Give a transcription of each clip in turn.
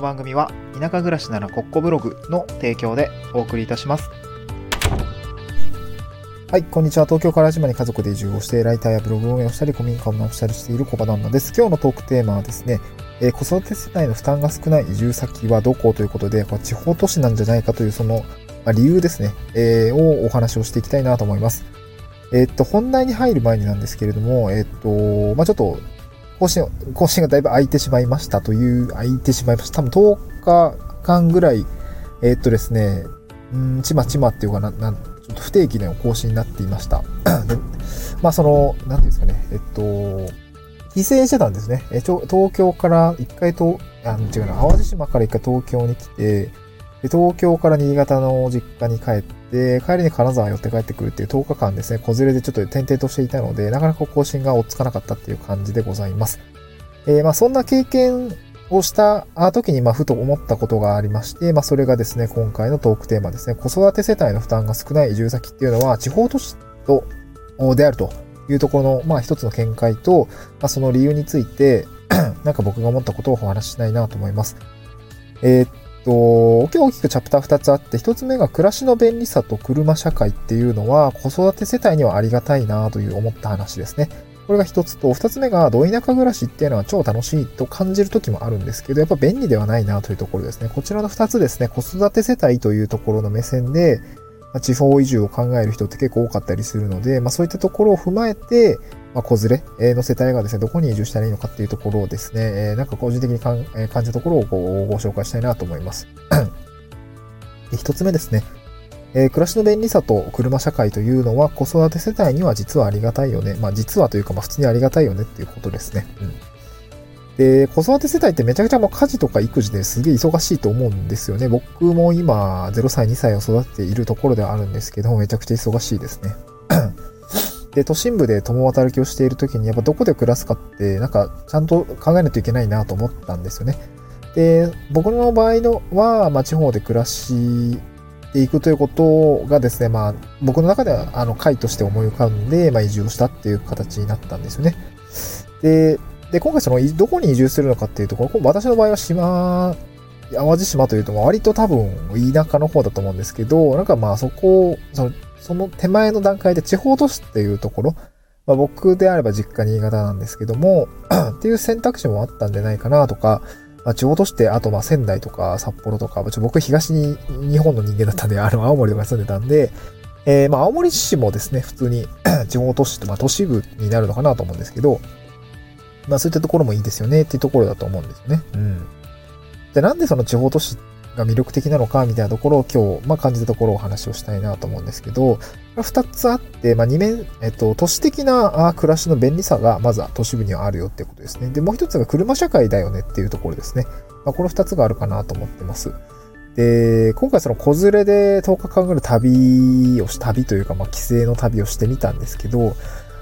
の番組は田舎暮らしならコッコブログの提供でお送りいたします。はい、こんにちは。東京から島に家族で移住をして、ライターやブログ運営をしたり、古民家を直したりしている小場旦那です。今日のトークテーマはですね、えー、子育て世帯の負担が少ない移住先はどこということで、これ地方都市なんじゃないかというその、まあ、理由ですね、えー、をお話をしていきたいなと思います。えー、っと、本題に入る前になんですけれども、えっと、まあ、ちょっと、更新、更新がだいぶ空いてしまいましたという、空いてしまいました。多分10日間ぐらい、えー、っとですね、うん、ちまちまっていうかな、なん、ちょっと不定期の更新になっていました。でまあその、なんていうんですかね、えっと、帰省してたんですね。えちょ東京から一回と、あ、違うな、淡路島から一回東京に来て、で東京から新潟の実家に帰って、帰りに金沢寄って帰ってくるっていう10日間ですね、子連れでちょっと転々としていたので、なかなか更新が追っつかなかったっていう感じでございます。えー、まあそんな経験をした時に、まあふと思ったことがありまして、まあそれがですね、今回のトークテーマですね、子育て世帯の負担が少ない移住先っていうのは、地方都市と、であるというところの、まあ一つの見解と、まあその理由について、なんか僕が思ったことをお話ししないなと思います。えー、っと、大きく大きくチャプター2つあって、1つ目が暮らしの便利さと車社会っていうのは子育て世帯にはありがたいなという思った話ですね。これが1つと、2つ目がど田舎暮らしっていうのは超楽しいと感じる時もあるんですけど、やっぱ便利ではないなというところですね。こちらの2つですね、子育て世帯というところの目線で、地方移住を考える人って結構多かったりするので、まあそういったところを踏まえて、まあ、子連れの世帯がですね、どこに移住したらいいのかっていうところをですね、えなんか個人的に感じたところをごご紹介したいなと思います。一つ目ですね、えー、暮らしの便利さと車社会というのは子育て世帯には実はありがたいよね。まあ実はというか、まあ普通にありがたいよねっていうことですね。うん。で、子育て世帯ってめちゃくちゃもう家事とか育児ですげえ忙しいと思うんですよね。僕も今0歳、2歳を育てているところではあるんですけども、めちゃくちゃ忙しいですね。で、都心部で共働きをしている時に、やっぱどこで暮らすかって、なんか、ちゃんと考えないといけないなと思ったんですよね。で、僕の場合のは、まあ、地方で暮らしていくということがですね、まあ、僕の中では、あの、会として思い浮かんで、まあ、移住をしたっていう形になったんですよね。で、で、今回その、どこに移住するのかっていうところ、私の場合は島、淡路島というと、割と多分、田舎の方だと思うんですけど、なんかまあ、そこを、その、その手前の段階で地方都市っていうところ、まあ、僕であれば実家新潟なんですけども っていう選択肢もあったんじゃないかなとか、まあ、地方都市って、あとまあ仙台とか札幌とか、ちょ僕東に日本の人間だったんで、あの青森とか住んでたんで、えー、まあ青森市もですね、普通に 地方都市と、まあ都市部になるのかなと思うんですけど、まあそういったところもいいですよねっていうところだと思うんですよね。うん。じゃあなんでその地方都市が魅力的なのかみたいなところを今日、まあ、感じたところをお話をしたいなと思うんですけど、二つあって、まあ、二面、えっと、都市的な暮らしの便利さが、まずは都市部にはあるよっていうことですね。で、もう一つが車社会だよねっていうところですね。まあ、この二つがあるかなと思ってます。で、今回その子連れで10日間ぐらい旅をし、旅というか、まあ、帰省の旅をしてみたんですけど、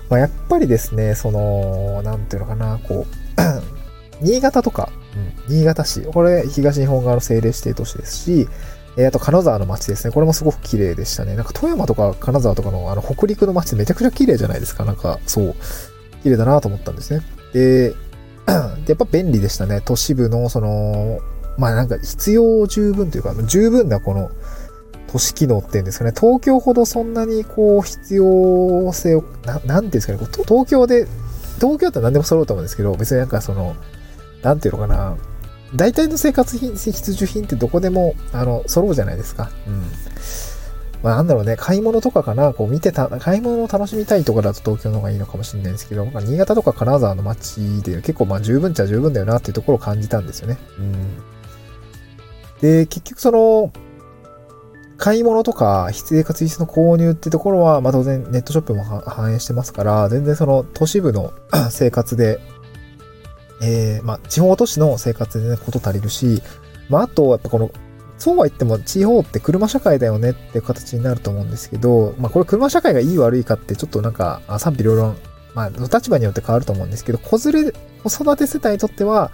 まあ、やっぱりですね、その、なんていうのかな、こう、新潟とか、うん、新潟市、これ東日本側の政令指定都市ですし、えー、あと金沢の街ですね。これもすごく綺麗でしたね。なんか富山とか金沢とかのあの北陸の街めちゃくちゃ綺麗じゃないですか。なんかそう、綺麗だなと思ったんですね。で、やっぱ便利でしたね。都市部のその、まあなんか必要十分というか、十分なこの都市機能っていうんですかね。東京ほどそんなにこう必要性を、ななんていうんですかね。東京で、東京って何でも揃うと思うんですけど、別になんかその、なんていうのかな、大体の生活品、必需品ってどこでも、あの、揃うじゃないですか。うん。まあなんだろうね、買い物とかかな、こう見てた、買い物を楽しみたいとかだと東京の方がいいのかもしれないですけど、まあ、新潟とか金沢の街で結構まあ十分っちゃ十分だよなっていうところを感じたんですよね。うん。で、結局その、買い物とか生活必須の購入ってところは、まあ当然ネットショップも反映してますから、全然その都市部の 生活でえー、まあ、地方都市の生活でね、こと足りるし、まあ、あと、やっぱこの、そうは言っても地方って車社会だよねっていう形になると思うんですけど、まあ、これ車社会がいい悪いかってちょっとなんか、賛否両論、まあ、立場によって変わると思うんですけど、子連れ、子育て世帯にとっては、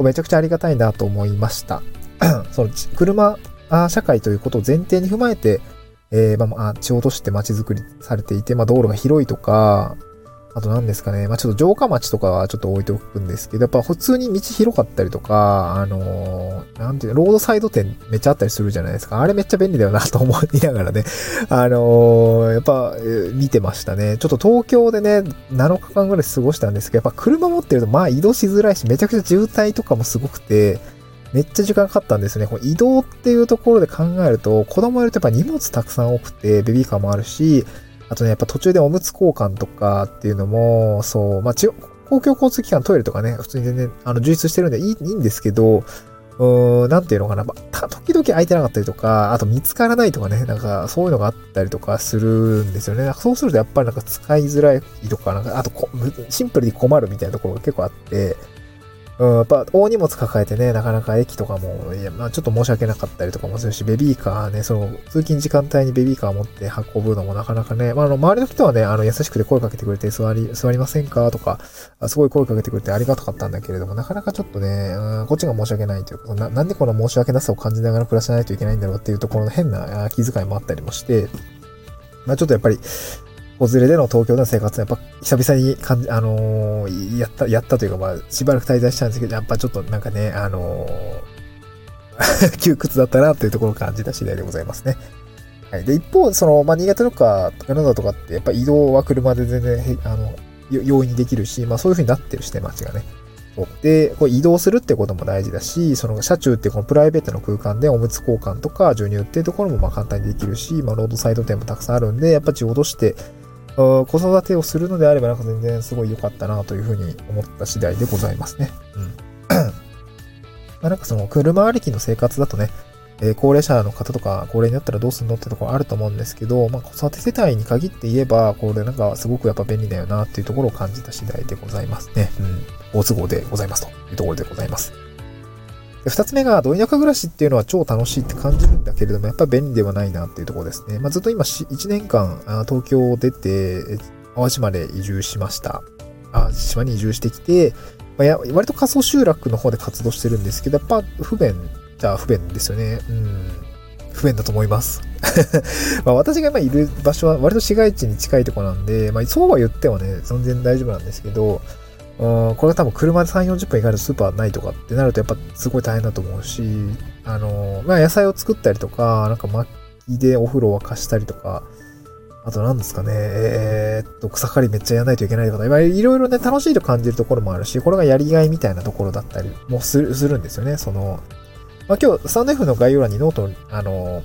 めちゃくちゃありがたいなと思いました。その、車社会ということを前提に踏まえて、えー、まあ、地方都市って街づくりされていて、まあ、道路が広いとか、あと何ですかね。まあ、ちょっと城下町とかはちょっと置いておくんですけど、やっぱ普通に道広かったりとか、あのー、なんていうの、ロードサイド店めっちゃあったりするじゃないですか。あれめっちゃ便利だよなと思いながらね、あのー、やっぱ、見てましたね。ちょっと東京でね、7日間ぐらい過ごしたんですけど、やっぱ車持ってるとまあ移動しづらいし、めちゃくちゃ渋滞とかもすごくて、めっちゃ時間かかったんですね。こ移動っていうところで考えると、子供いるとやっぱ荷物たくさん多くて、ベビーカーもあるし、あとね、やっぱ途中でおむつ交換とかっていうのも、そう、まあ、公共交通機関トイレとかね、普通に全然、あの、充実してるんでいいいいんですけど、うーん、なんていうのかな、まあ、時々空いてなかったりとか、あと見つからないとかね、なんかそういうのがあったりとかするんですよね。そうするとやっぱりなんか使いづらいとか、なんか、あとシンプルに困るみたいなところが結構あって、うん、やっぱ大荷物抱えてね、なかなか駅とかも、いや、まあちょっと申し訳なかったりとかもするし、ベビーカーね、その、通勤時間帯にベビーカー持って運ぶのもなかなかね、まああの、周りの人はね、あの、優しくて声かけてくれて、座り、座りませんかとか、すごい声かけてくれてありがたかったんだけれども、なかなかちょっとね、うん、こっちが申し訳ないというか、ななんでこの申し訳なさを感じながら暮らさないといけないんだろうっていうところの変な気遣いもあったりもして、まあちょっとやっぱり、子連れでの東京での生活はやっぱ久々に感じ、あのー、やった、やったというか、まあ、しばらく滞在したんですけど、やっぱちょっとなんかね、あのー、窮屈だったなというところを感じた次第でございますね。はい。で、一方、その、まあ、新潟とか、金沢とかって、やっぱ移動は車で全然、あの、容易にできるし、まあ、そういう風になってるしね、街がね。で、こう移動するってことも大事だし、その車中ってこのプライベートの空間でおむつ交換とか授乳っていうところもまあ簡単にできるし、まあロードサイド店もたくさんあるんで、やっぱ地元して、子育てをするのであればなんか全然すごい良かったなというふうに思った次第でございますね。うん。まあなんかその車ありきの生活だとね、えー、高齢者の方とか高齢になったらどうすんのってところあると思うんですけど、まあ子育て世帯に限って言えば、これなんかすごくやっぱ便利だよなっていうところを感じた次第でございますね。うん。大都合でございますというところでございます。で二つ目が、ど田舎暮らしっていうのは超楽しいって感じるんだけれども、やっぱ便利ではないなっていうところですね。まあ、ずっと今1年間、東京を出て、淡路まで移住しました。あ、島に移住してきて、まあ、や割と仮想集落の方で活動してるんですけど、やっぱ不便じゃ不便ですよね。うん。不便だと思います。ま私が今いる場所は割と市街地に近いとこなんで、まあそうは言ってもね、全然大丈夫なんですけど、これは多分車で3、40分行かれるスーパーないとかってなるとやっぱすごい大変だと思うし、あの、まあ野菜を作ったりとか、なんか薪でお風呂を沸かしたりとか、あと何ですかね、えー、っと、草刈りめっちゃやらないといけないとか、いろいろね、楽しいと感じるところもあるし、これがやりがいみたいなところだったりもするするんですよね。その、まあ、今日、スタンド F の概要欄に note、あの、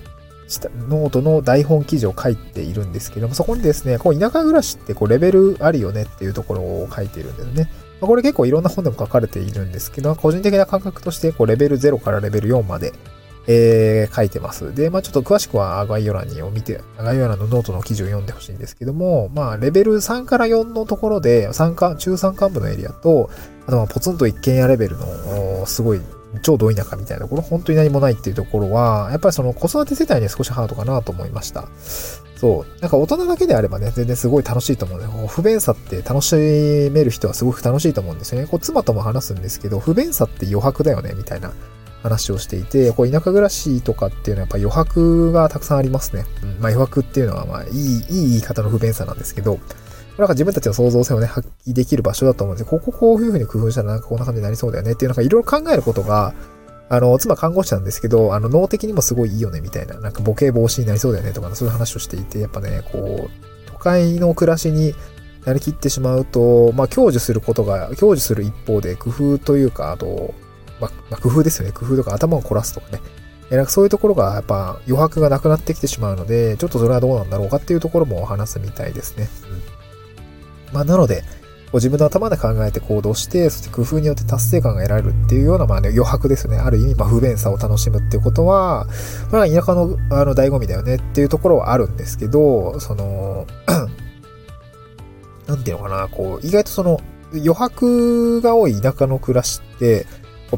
ノートの台本記事を書いているんですけども、そこにですね、こう田舎暮らしってこうレベルあるよねっていうところを書いているんですね。これ結構いろんな本でも書かれているんですけど、個人的な感覚としてこうレベル0からレベル4まで、えー、書いてます。で、まあちょっと詳しくは概要欄にを見て、概要欄のノートの記事を読んでほしいんですけども、まあレベル3から4のところで、山間、中山間部のエリアと、あとまあポツンと一軒家レベルの、すごい超ど田舎みたいなところ、本当に何もないっていうところは、やっぱりその子育て世帯には少しハードかなと思いました。そう。なんか大人だけであればね、全然すごい楽しいと思うので、不便さって楽しめる人はすごく楽しいと思うんですよね。こう妻とも話すんですけど、不便さって余白だよね、みたいな話をしていて、こう田舎暮らしとかっていうのはやっぱ余白がたくさんありますね。うん、まあ余白っていうのはまあいい、いい言い方の不便さなんですけど、なんか自分たちの創造性をね、発揮できる場所だと思うんですこここういう風に工夫したらなんかこんな感じになりそうだよねっていうなんかいろいろ考えることが、あの、妻看護師なんですけど、あの、脳的にもすごいいいよね、みたいな、なんかボケ防止になりそうだよね、とか、そういう話をしていて、やっぱね、こう、都会の暮らしになりきってしまうと、まあ、享受することが、享受する一方で、工夫というか、あと、まあ、まあ、工夫ですよね。工夫とか頭を凝らすとかね。えなんかそういうところがやっぱ余白がなくなってきてしまうので、ちょっとそれはどうなんだろうかっていうところも話すみたいですね。うん。まあ、なので、こう自分の頭で考えて行動して、そして工夫によって達成感が得られるっていうような、まあね、余白ですね。ある意味、まあ不便さを楽しむっていうことは、まあ田舎のあの醍醐味だよねっていうところはあるんですけど、その、なんていうのかな、こう、意外とその、余白が多い田舎の暮らしって、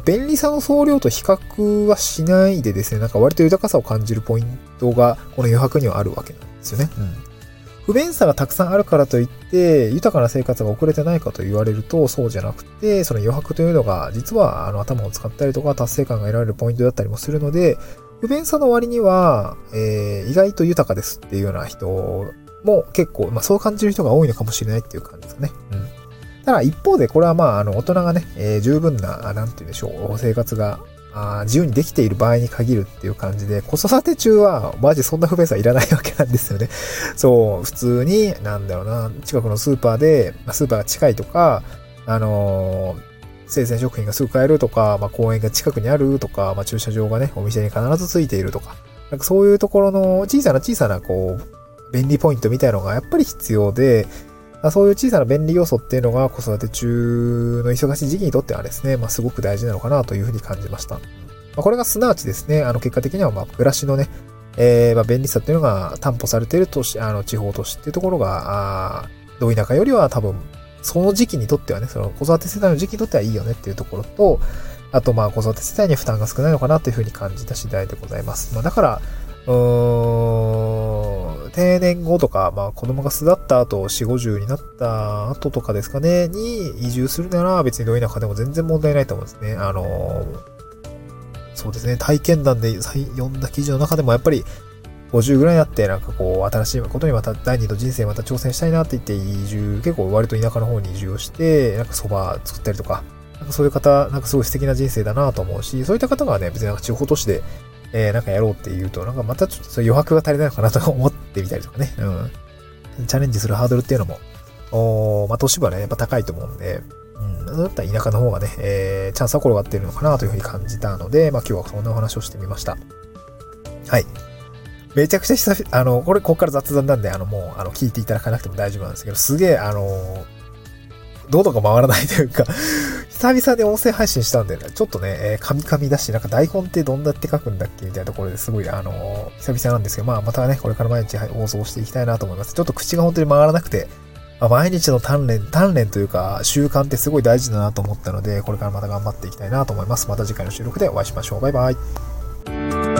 便利さの総量と比較はしないでですね、なんか割と豊かさを感じるポイントが、この余白にはあるわけなんですよね。うん不便さがたくさんあるからといって、豊かな生活が遅れてないかと言われると、そうじゃなくて、その余白というのが、実は、あの、頭を使ったりとか、達成感が得られるポイントだったりもするので、不便さの割には、えー、意外と豊かですっていうような人も結構、まあそう感じる人が多いのかもしれないっていう感じですね。うん。ただ一方でこれはまあ、あの、大人がね、えー、十分な、なんて言うんでしょう、生活があ自由にできている場合に限るっていう感じで、子育て中はマジそんな不便さいらないわけなんですよね。そう、普通に、なんだろうな、近くのスーパーで、スーパーが近いとか、あのー、生鮮食品がすぐ買えるとか、まあ、公園が近くにあるとか、まあ、駐車場がね、お店に必ずついているとか、なんかそういうところの小さな小さな、こう、便利ポイントみたいのがやっぱり必要で、まそういう小さな便利要素っていうのが子育て中の忙しい時期にとってはですね、まあ、すごく大事なのかなというふうに感じました。まあ、これがすなわちですね、あの結果的にはま暮らしのね、えー、ま便利さっていうのが担保されている都市、あの地方都市っていうところが、あど田舎よりは多分、その時期にとってはね、その子育て世代の時期にとってはいいよねっていうところと、あとまあ子育て世代に負担が少ないのかなというふうに感じた次第でございます。まあだから、うーん、定年後とか、まあ子供が巣立った後、4、50になった後とかですかね、に移住するなら別にどういう中でも全然問題ないと思うんですね。あのそうですね、体験談で読んだ記事の中でもやっぱり50ぐらいになって、なんかこう、新しいことにまた第二度人生また挑戦したいなって言って移住、結構割と田舎の方に移住をして、なんか蕎麦作ったりとか、なんかそういう方、なんかすごい素敵な人生だなと思うし、そういった方がね、別になんか地方都市でえー、なんかやろうって言うと、なんかまたちょっと余白が足りないのかなと思ってみたりとかね。うん。チャレンジするハードルっていうのも、おまあ、都市部はね、やっぱ高いと思うんで、うん。だったら田舎の方がね、えー、チャンスは転がってるのかなというふうに感じたので、まあ今日はそんなお話をしてみました。はい。めちゃくちゃ久々、あの、これ、ここから雑談なんで、あの、もう、あの、聞いていただかなくても大丈夫なんですけど、すげえ、あの、喉が回らないというか久々で音声配信したんで、ちょっとね、えー、カミカミだし、なんか台本ってどんだって書くんだっけみたいなところですごい、あのー、久々なんですけど、まあ、またね、これから毎日放送していきたいなと思います。ちょっと口が本当に回らなくて、まあ、毎日の鍛錬、鍛錬というか、習慣ってすごい大事だなと思ったので、これからまた頑張っていきたいなと思います。また次回の収録でお会いしましょう。バイバイ。